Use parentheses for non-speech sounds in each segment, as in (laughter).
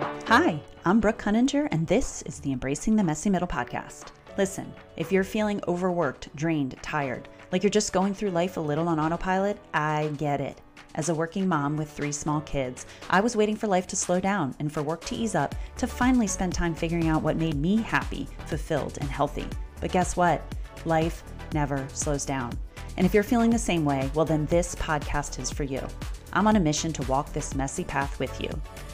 Hi, I'm Brooke Koeninger, and this is the Embracing the Messy Middle podcast. Listen, if you're feeling overworked, drained, tired, like you're just going through life a little on autopilot, I get it. As a working mom with three small kids, I was waiting for life to slow down and for work to ease up to finally spend time figuring out what made me happy, fulfilled, and healthy. But guess what? Life never slows down. And if you're feeling the same way, well, then this podcast is for you. I'm on a mission to walk this messy path with you.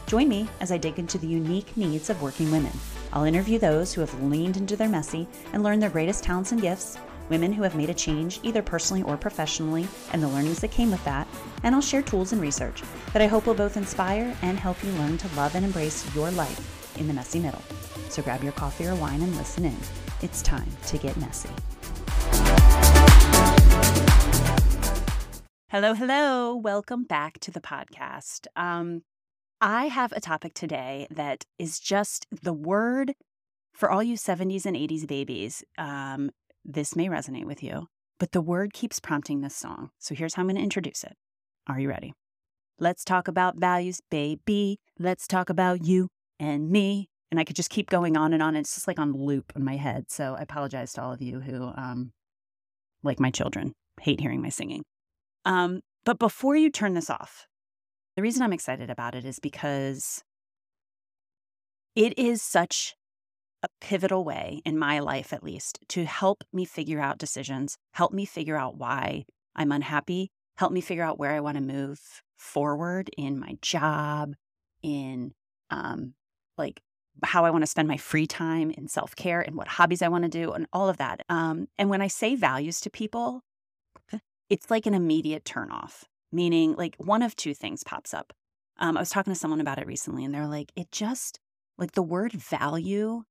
Join me as I dig into the unique needs of working women. I'll interview those who have leaned into their messy and learned their greatest talents and gifts, women who have made a change either personally or professionally, and the learnings that came with that, and I'll share tools and research that I hope will both inspire and help you learn to love and embrace your life in the messy middle. So grab your coffee or wine and listen in. It's time to get messy. Hello, hello. Welcome back to the podcast. Um, I have a topic today that is just the word for all you 70s and 80s babies. Um, this may resonate with you, but the word keeps prompting this song. So here's how I'm going to introduce it. Are you ready? Let's talk about values, baby. Let's talk about you and me. And I could just keep going on and on. It's just like on loop in my head. So I apologize to all of you who, um, like my children, hate hearing my singing. Um, but before you turn this off, the reason I'm excited about it is because it is such a pivotal way in my life, at least, to help me figure out decisions, help me figure out why I'm unhappy, help me figure out where I want to move forward in my job, in um, like how I want to spend my free time in self care and what hobbies I want to do and all of that. Um, and when I say values to people, it's like an immediate turnoff meaning like one of two things pops up. Um, I was talking to someone about it recently, and they're like, it just like the word value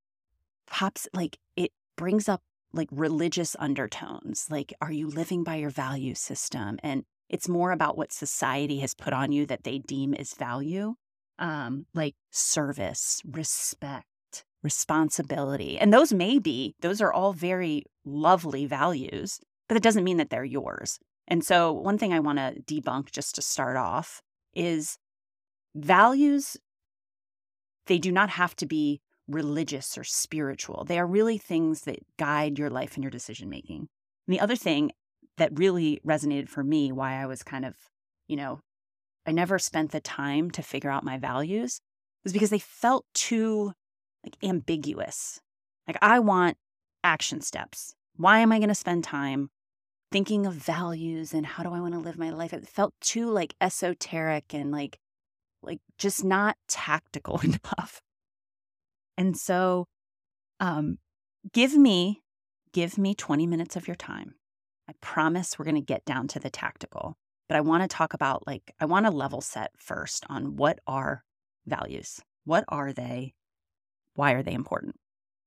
pops like it brings up like religious undertones. Like, are you living by your value system? And it's more about what society has put on you that they deem as value, um, like service, respect, responsibility. And those may be, those are all very lovely values, but it doesn't mean that they're yours. And so, one thing I want to debunk just to start off is values, they do not have to be religious or spiritual. They are really things that guide your life and your decision making. And the other thing that really resonated for me, why I was kind of, you know, I never spent the time to figure out my values was because they felt too like ambiguous. Like I want action steps. Why am I going to spend time thinking of values and how do I want to live my life. It felt too like esoteric and like like just not tactical (laughs) enough. And so um give me give me 20 minutes of your time. I promise we're going to get down to the tactical. But I want to talk about like I want to level set first on what are values? What are they? Why are they important?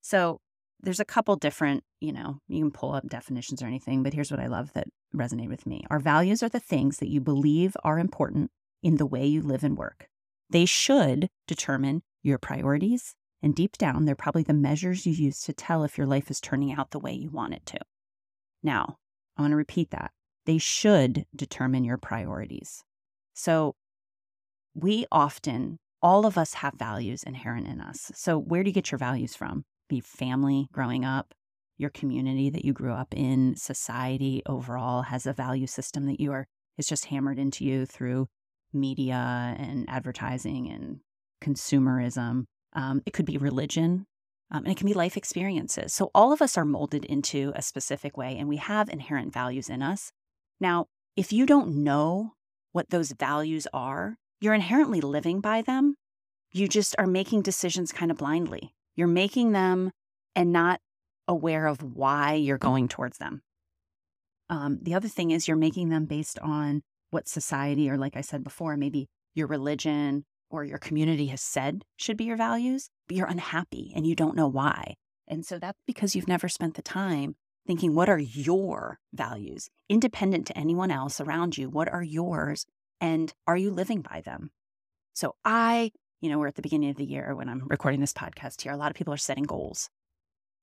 So there's a couple different, you know, you can pull up definitions or anything, but here's what I love that resonate with me. Our values are the things that you believe are important in the way you live and work. They should determine your priorities, and deep down, they're probably the measures you use to tell if your life is turning out the way you want it to. Now, I want to repeat that. They should determine your priorities. So, we often, all of us have values inherent in us. So, where do you get your values from? Be family growing up, your community that you grew up in, society overall has a value system that you are is just hammered into you through media and advertising and consumerism. Um, it could be religion, um, and it can be life experiences. So all of us are molded into a specific way, and we have inherent values in us. Now, if you don't know what those values are, you're inherently living by them. You just are making decisions kind of blindly. You're making them and not aware of why you're going towards them. Um, the other thing is you're making them based on what society, or like I said before, maybe your religion or your community has said should be your values, but you're unhappy and you don't know why. And so that's because you've never spent the time thinking, what are your values, independent to anyone else around you? What are yours? And are you living by them? So I you know, we're at the beginning of the year when I'm recording this podcast here. A lot of people are setting goals.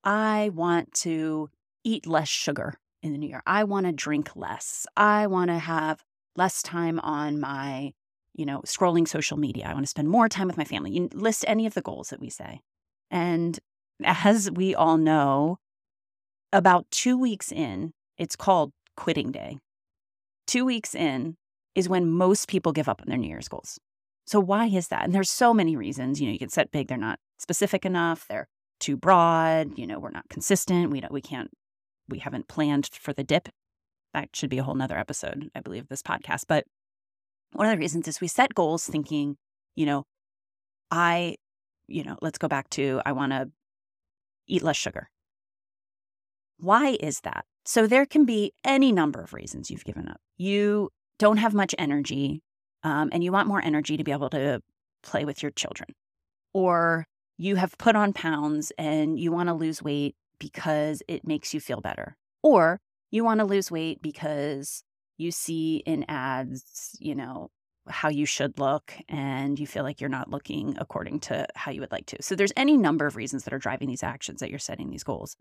I want to eat less sugar in the new year. I want to drink less. I want to have less time on my you know, scrolling social media. I want to spend more time with my family. You list any of the goals that we say. And as we all know, about two weeks in, it's called quitting day. Two weeks in is when most people give up on their New Year's goals. So why is that? And there's so many reasons. You know, you can set big, they're not specific enough, they're too broad, you know, we're not consistent, we don't we can't we haven't planned for the dip. That should be a whole nother episode, I believe, of this podcast. But one of the reasons is we set goals thinking, you know, I, you know, let's go back to I want to eat less sugar. Why is that? So there can be any number of reasons you've given up. You don't have much energy um, and you want more energy to be able to play with your children. Or you have put on pounds and you want to lose weight because it makes you feel better. Or you want to lose weight because you see in ads, you know, how you should look and you feel like you're not looking according to how you would like to. So there's any number of reasons that are driving these actions that you're setting these goals.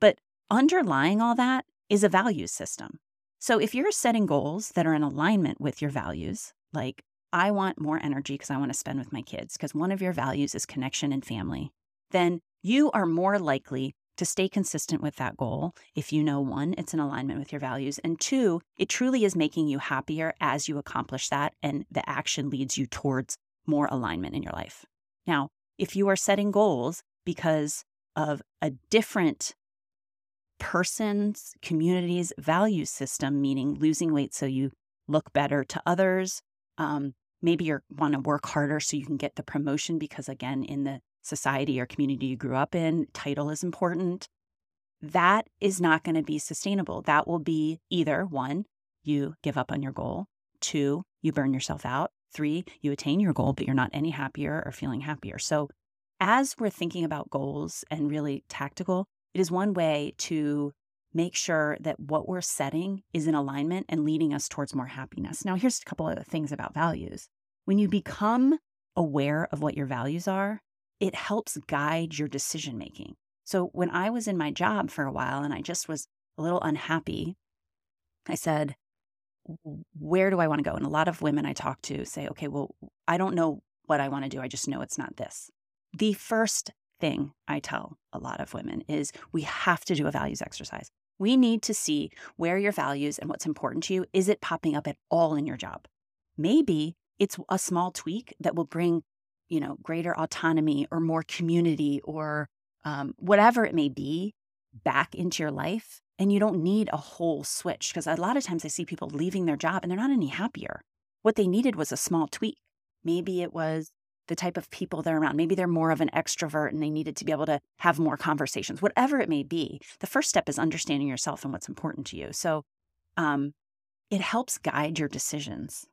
But underlying all that is a value system. So if you're setting goals that are in alignment with your values, like I want more energy because I want to spend with my kids, because one of your values is connection and family, then you are more likely to stay consistent with that goal if you know one, it's in alignment with your values, and two, it truly is making you happier as you accomplish that, and the action leads you towards more alignment in your life. Now, if you are setting goals because of a different person's community's value system, meaning losing weight so you look better to others, um, maybe you want to work harder so you can get the promotion because, again, in the society or community you grew up in, title is important. That is not going to be sustainable. That will be either one, you give up on your goal, two, you burn yourself out, three, you attain your goal, but you're not any happier or feeling happier. So, as we're thinking about goals and really tactical, it is one way to make sure that what we're setting is in alignment and leading us towards more happiness. Now, here's a couple of things about values. When you become aware of what your values are, it helps guide your decision making. So, when I was in my job for a while and I just was a little unhappy, I said, Where do I want to go? And a lot of women I talk to say, Okay, well, I don't know what I want to do. I just know it's not this. The first thing I tell a lot of women is we have to do a values exercise. We need to see where your values and what's important to you is it popping up at all in your job? Maybe it's a small tweak that will bring, you know, greater autonomy or more community or um, whatever it may be back into your life. And you don't need a whole switch because a lot of times I see people leaving their job and they're not any happier. What they needed was a small tweak. Maybe it was the type of people they're around. Maybe they're more of an extrovert and they needed to be able to have more conversations, whatever it may be. The first step is understanding yourself and what's important to you. So um, it helps guide your decisions.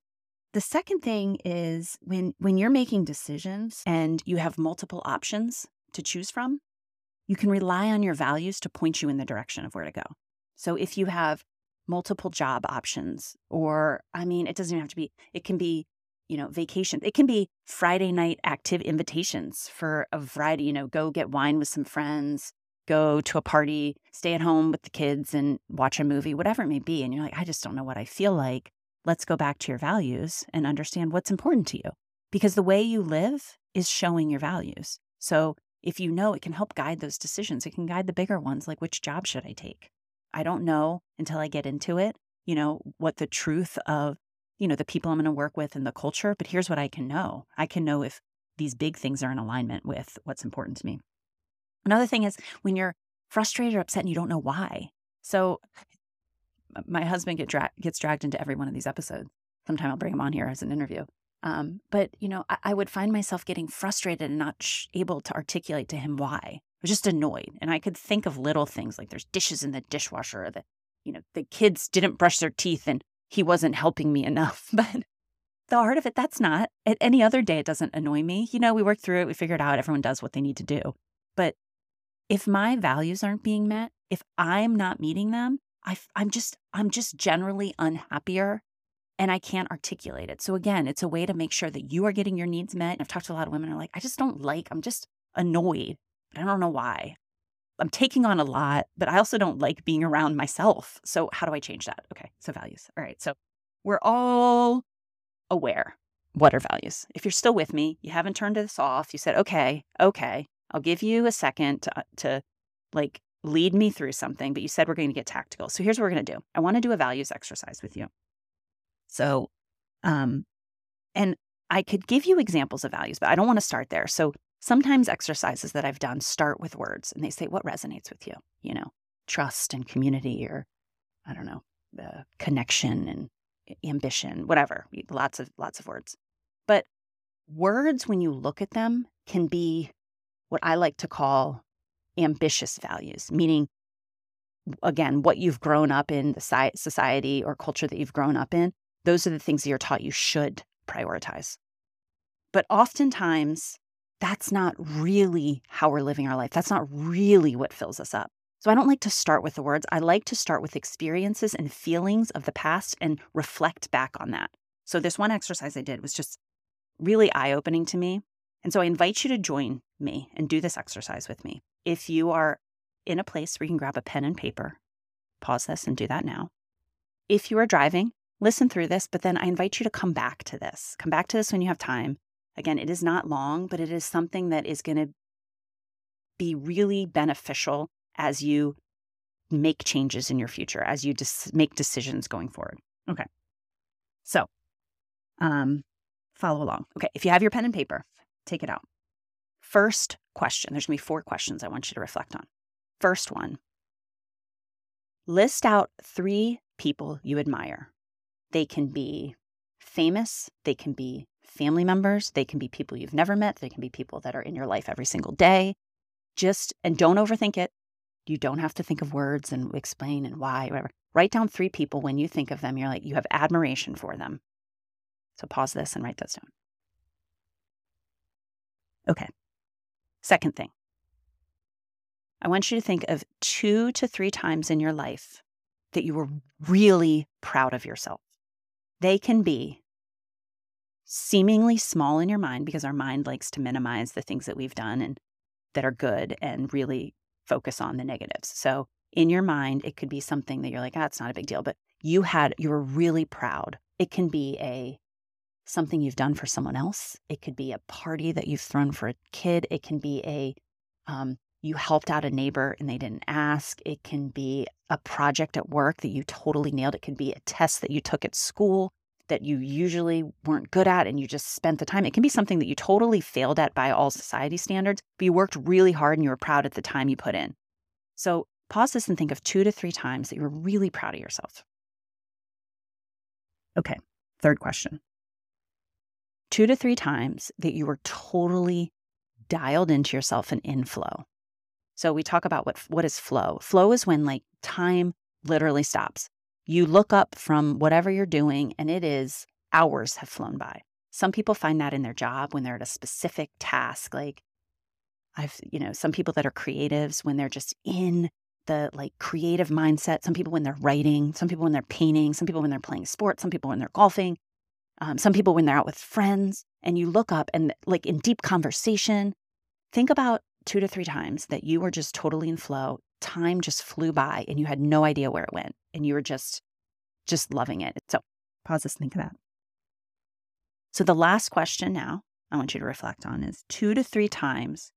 The second thing is when when you're making decisions and you have multiple options to choose from, you can rely on your values to point you in the direction of where to go. So if you have multiple job options or I mean it doesn't even have to be it can be you know, vacation. It can be Friday night active invitations for a variety, you know, go get wine with some friends, go to a party, stay at home with the kids and watch a movie, whatever it may be. And you're like, I just don't know what I feel like. Let's go back to your values and understand what's important to you because the way you live is showing your values. So if you know, it can help guide those decisions. It can guide the bigger ones, like which job should I take? I don't know until I get into it, you know, what the truth of you know, the people I'm going to work with and the culture, but here's what I can know. I can know if these big things are in alignment with what's important to me. Another thing is when you're frustrated or upset and you don't know why. So my husband get dra- gets dragged into every one of these episodes. Sometime I'll bring him on here as an interview. Um, but you know, I, I, would find myself getting frustrated and not sh- able to articulate to him why. I was just annoyed, and I could think of little things like there's dishes in the dishwasher, or the you know the kids didn't brush their teeth, and he wasn't helping me enough. (laughs) But the heart of it, that's not. At any other day, it doesn't annoy me. You know, we work through it, we figure it out, everyone does what they need to do. But if my values aren't being met, if I'm not meeting them, I, I'm just I'm just generally unhappier and I can't articulate it. So again, it's a way to make sure that you are getting your needs met. And I've talked to a lot of women who are like, I just don't like, I'm just annoyed, but I don't know why. I'm taking on a lot, but I also don't like being around myself. So how do I change that? Okay, so values. All right. So we're all aware what are values? If you're still with me, you haven't turned this off, you said, okay, okay, I'll give you a second to, uh, to like lead me through something, but you said we're going to get tactical. So here's what we're going to do. I want to do a values exercise with you. So, um, and I could give you examples of values, but I don't want to start there. So sometimes exercises that I've done start with words and they say, what resonates with you? You know, trust and community, or I don't know, uh, connection and ambition, whatever. Lots of lots of words. But words, when you look at them, can be what I like to call ambitious values, meaning, again, what you've grown up in, the society or culture that you've grown up in, those are the things that you're taught you should prioritize. But oftentimes, that's not really how we're living our life. That's not really what fills us up. So I don't like to start with the words. I like to start with experiences and feelings of the past and reflect back on that. So this one exercise I did was just really eye opening to me. And so I invite you to join me and do this exercise with me. If you are in a place where you can grab a pen and paper, pause this and do that now. If you are driving, listen through this, but then I invite you to come back to this. Come back to this when you have time. Again, it is not long, but it is something that is going to be really beneficial as you make changes in your future, as you make decisions going forward. Okay. So, um, follow along. Okay. If you have your pen and paper, take it out. First question there's going to be four questions I want you to reflect on. First one list out three people you admire. They can be famous, they can be family members, they can be people you've never met, they can be people that are in your life every single day. Just, and don't overthink it. You don't have to think of words and explain and why, whatever. Write down three people when you think of them, you're like, you have admiration for them. So pause this and write those down. Okay. Second thing, I want you to think of two to three times in your life that you were really proud of yourself. They can be seemingly small in your mind because our mind likes to minimize the things that we've done and that are good and really focus on the negatives. So in your mind, it could be something that you're like, ah, it's not a big deal, but you had, you were really proud. It can be a something you've done for someone else. It could be a party that you've thrown for a kid. It can be a, um, you helped out a neighbor and they didn't ask. It can be a project at work that you totally nailed. It could be a test that you took at school that you usually weren't good at and you just spent the time. It can be something that you totally failed at by all society standards, but you worked really hard and you were proud at the time you put in. So pause this and think of two to three times that you were really proud of yourself. Okay, third question. Two to three times that you were totally dialed into yourself and in flow. So we talk about what what is flow. Flow is when like time literally stops. You look up from whatever you're doing and it is hours have flown by. Some people find that in their job when they're at a specific task like I've, you know, some people that are creatives when they're just in the like creative mindset. Some people when they're writing, some people when they're painting, some people when they're playing sports, some people when they're golfing, um, some people when they're out with friends. And you look up and like in deep conversation, think about two to three times that you were just totally in flow. Time just flew by and you had no idea where it went. And you were just, just loving it. So pause this, think of that. So the last question now I want you to reflect on is two to three times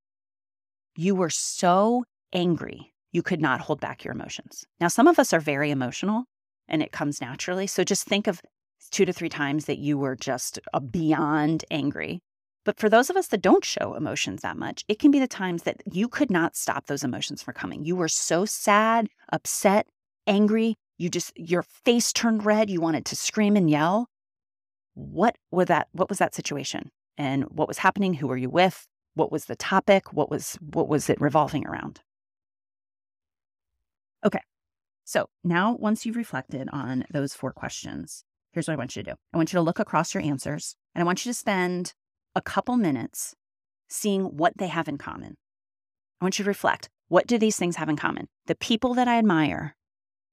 you were so angry, you could not hold back your emotions. Now, some of us are very emotional and it comes naturally. So just think of two to three times that you were just uh, beyond angry. But for those of us that don't show emotions that much, it can be the times that you could not stop those emotions from coming. You were so sad, upset, angry, you just your face turned red, you wanted to scream and yell. What was that what was that situation? And what was happening? Who were you with? What was the topic? What was what was it revolving around? Okay. So now once you've reflected on those four questions, here's what I want you to do. I want you to look across your answers and I want you to spend a couple minutes seeing what they have in common. I want you to reflect. What do these things have in common? The people that I admire,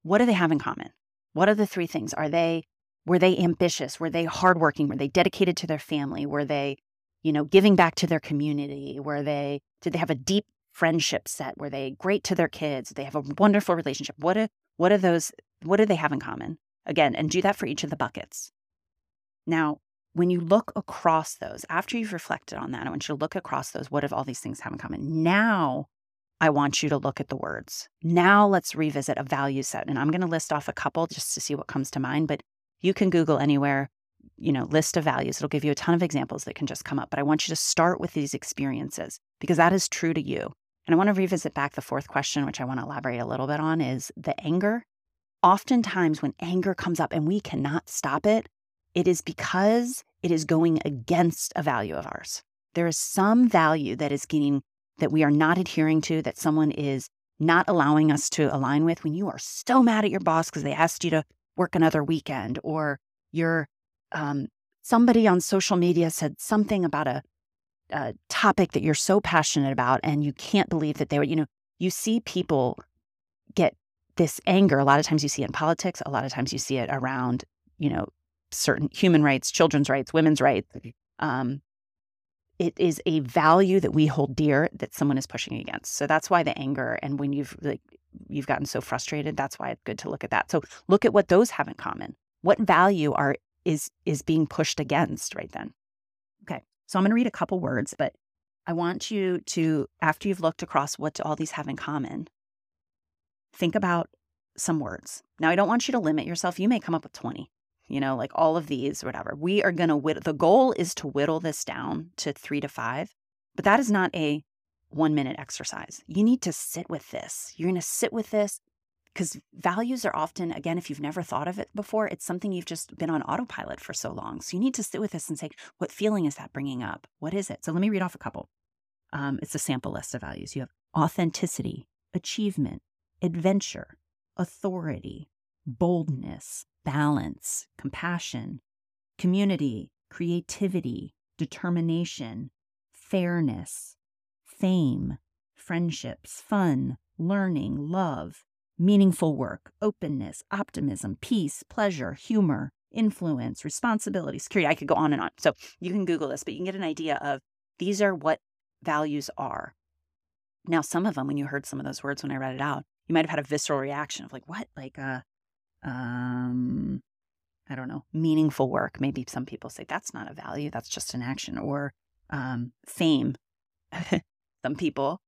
what do they have in common? What are the three things? Are they were they ambitious? Were they hardworking? Were they dedicated to their family? Were they you know, giving back to their community? Were they, did they have a deep friendship set? Were they great to their kids? Did they have a wonderful relationship? What are, what are those, what do they have in common? Again, and do that for each of the buckets. Now, when you look across those, after you've reflected on that, I want you to look across those. What if all these things have in common? Now, I want you to look at the words. Now, let's revisit a value set. And I'm going to list off a couple just to see what comes to mind, but you can Google anywhere, you know, list of values. It'll give you a ton of examples that can just come up. But I want you to start with these experiences because that is true to you. And I want to revisit back the fourth question, which I want to elaborate a little bit on is the anger. Oftentimes, when anger comes up and we cannot stop it, it is because it is going against a value of ours. There is some value that is getting that we are not adhering to, that someone is not allowing us to align with when you are so mad at your boss because they asked you to work another weekend, or you're um, somebody on social media said something about a, a topic that you're so passionate about, and you can't believe that they were, you know, you see people get this anger. A lot of times you see it in politics, a lot of times you see it around, you know, certain human rights, children's rights, women's rights. Um, it is a value that we hold dear that someone is pushing against. So that's why the anger. And when you've like you've gotten so frustrated, that's why it's good to look at that. So look at what those have in common. What value are is is being pushed against right then. Okay. So I'm going to read a couple words, but I want you to after you've looked across what do all these have in common, think about some words. Now I don't want you to limit yourself. You may come up with 20 you know, like all of these, whatever. We are going to whittle, the goal is to whittle this down to three to five, but that is not a one minute exercise. You need to sit with this. You're going to sit with this because values are often, again, if you've never thought of it before, it's something you've just been on autopilot for so long. So you need to sit with this and say, what feeling is that bringing up? What is it? So let me read off a couple. Um, it's a sample list of values. You have authenticity, achievement, adventure, authority, boldness, balance, compassion, community, creativity, determination, fairness, fame, friendships, fun, learning, love, meaningful work, openness, optimism, peace, pleasure, humor, influence, responsibility, security. I could go on and on. So you can Google this, but you can get an idea of these are what values are. Now, some of them, when you heard some of those words when I read it out, you might have had a visceral reaction of like, what? Like, uh, um, I don't know, meaningful work. Maybe some people say that's not a value, that's just an action, or um, fame. (laughs) some people,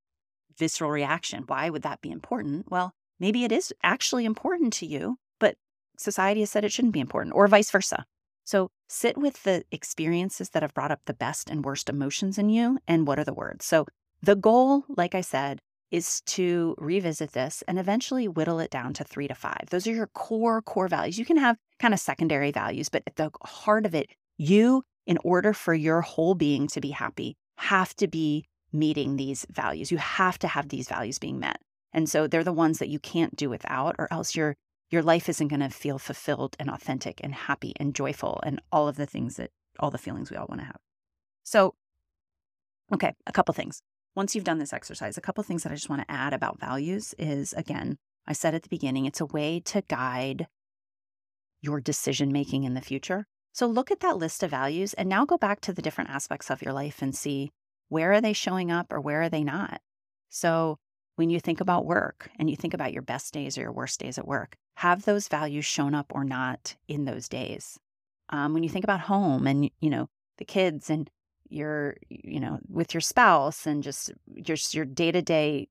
visceral reaction. Why would that be important? Well, maybe it is actually important to you, but society has said it shouldn't be important, or vice versa. So sit with the experiences that have brought up the best and worst emotions in you and what are the words. So the goal, like I said, is to revisit this and eventually whittle it down to three to five. Those are your core, core values. You can have kind of secondary values, but at the heart of it, you, in order for your whole being to be happy, have to be meeting these values. You have to have these values being met. And so they're the ones that you can't do without, or else your your life isn't going to feel fulfilled and authentic and happy and joyful and all of the things that all the feelings we all want to have. So, okay, a couple things once you've done this exercise, a couple things that I just want to add about values is again, I said at the beginning, it's a way to guide your decision making in the future. So look at that list of values and now go back to the different aspects of your life and see where are they showing up or where are they not. So when you think about work and you think about your best days or your worst days at work, have those values shown up or not in those days? Um, when you think about home and you know the kids and your you know with your spouse and just just your day-to-day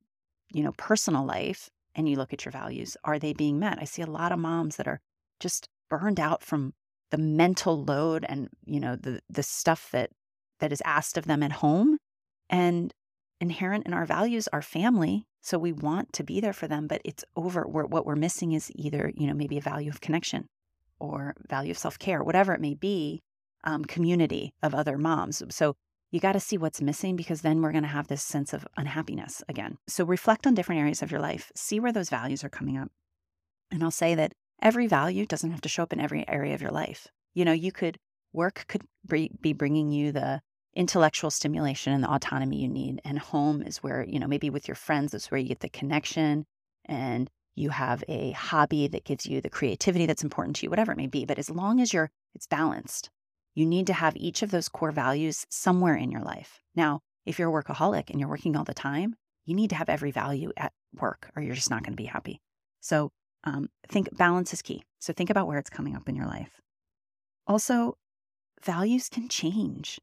you know personal life and you look at your values are they being met? I see a lot of moms that are just burned out from the mental load and you know the the stuff that that is asked of them at home and inherent in our values are family so we want to be there for them but it's over we're, what we're missing is either you know maybe a value of connection or value of self-care whatever it may be um, community of other moms. So you got to see what's missing because then we're going to have this sense of unhappiness again. So reflect on different areas of your life, see where those values are coming up. And I'll say that every value doesn't have to show up in every area of your life. You know, you could work could be bringing you the intellectual stimulation and the autonomy you need and home is where you know maybe with your friends that's where you get the connection and you have a hobby that gives you the creativity that's important to you whatever it may be but as long as you're it's balanced you need to have each of those core values somewhere in your life. Now, if you're a workaholic and you're working all the time, you need to have every value at work or you're just not going to be happy. So, um, think balance is key. So, think about where it's coming up in your life. Also, values can change.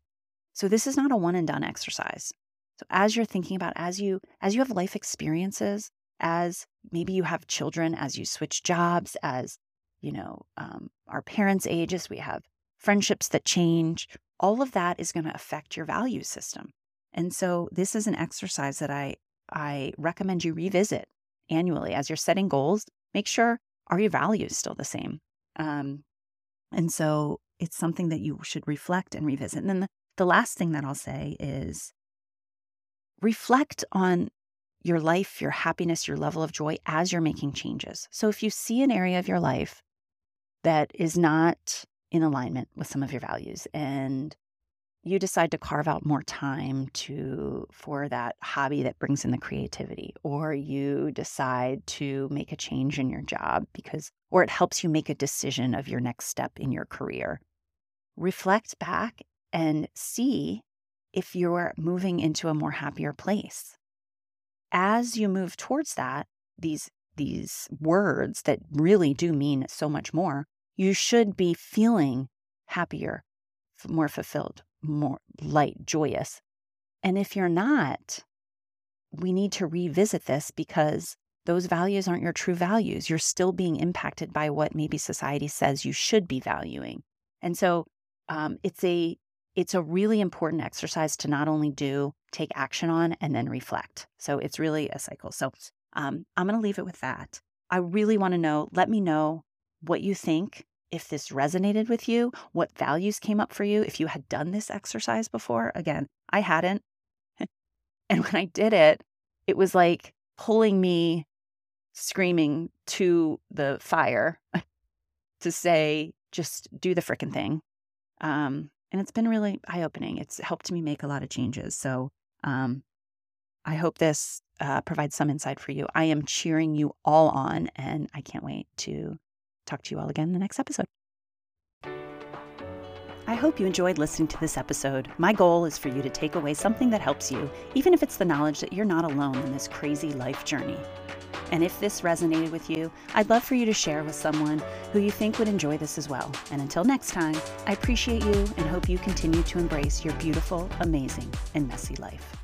So this is not a one and done exercise. So as you're thinking about as you as you have life experiences, as maybe you have children, as you switch jobs, as you know, um, our parents' ages, we have friendships that change. All of that is going to affect your value system. And so this is an exercise that I I recommend you revisit annually as you're setting goals. Make sure are your values still the same? Um, and so it's something that you should reflect and revisit. And then the, the last thing that I'll say is reflect on your life, your happiness, your level of joy as you're making changes. So if you see an area of your life that is not in alignment with some of your values and you decide to carve out more time to for that hobby that brings in the creativity or you decide to make a change in your job because or it helps you make a decision of your next step in your career. Reflect back and see if you're moving into a more happier place. As you move towards that these these words that really do mean so much more you should be feeling happier more fulfilled more light, joyous. And if you're not, we need to revisit this because those values aren't your true values. You're still being impacted by what maybe society says you should be valuing. And so um, it's a it's a really important exercise to not only do take action on and then reflect. So it's really a cycle. So um, I'm going to leave it with that. I really want to know. Let me know what you think if this resonated with you, what values came up for you, if you had done this exercise before. Again, I hadn't. (laughs) and when I did it, it was like pulling me screaming to the fire (laughs) to say, just do the freaking thing. Um, and it's been really eye opening. It's helped me make a lot of changes. So um, I hope this uh, provides some insight for you. I am cheering you all on, and I can't wait to talk to you all again in the next episode. I hope you enjoyed listening to this episode. My goal is for you to take away something that helps you, even if it's the knowledge that you're not alone in this crazy life journey. And if this resonated with you, I'd love for you to share with someone who you think would enjoy this as well. And until next time, I appreciate you and hope you continue to embrace your beautiful, amazing, and messy life.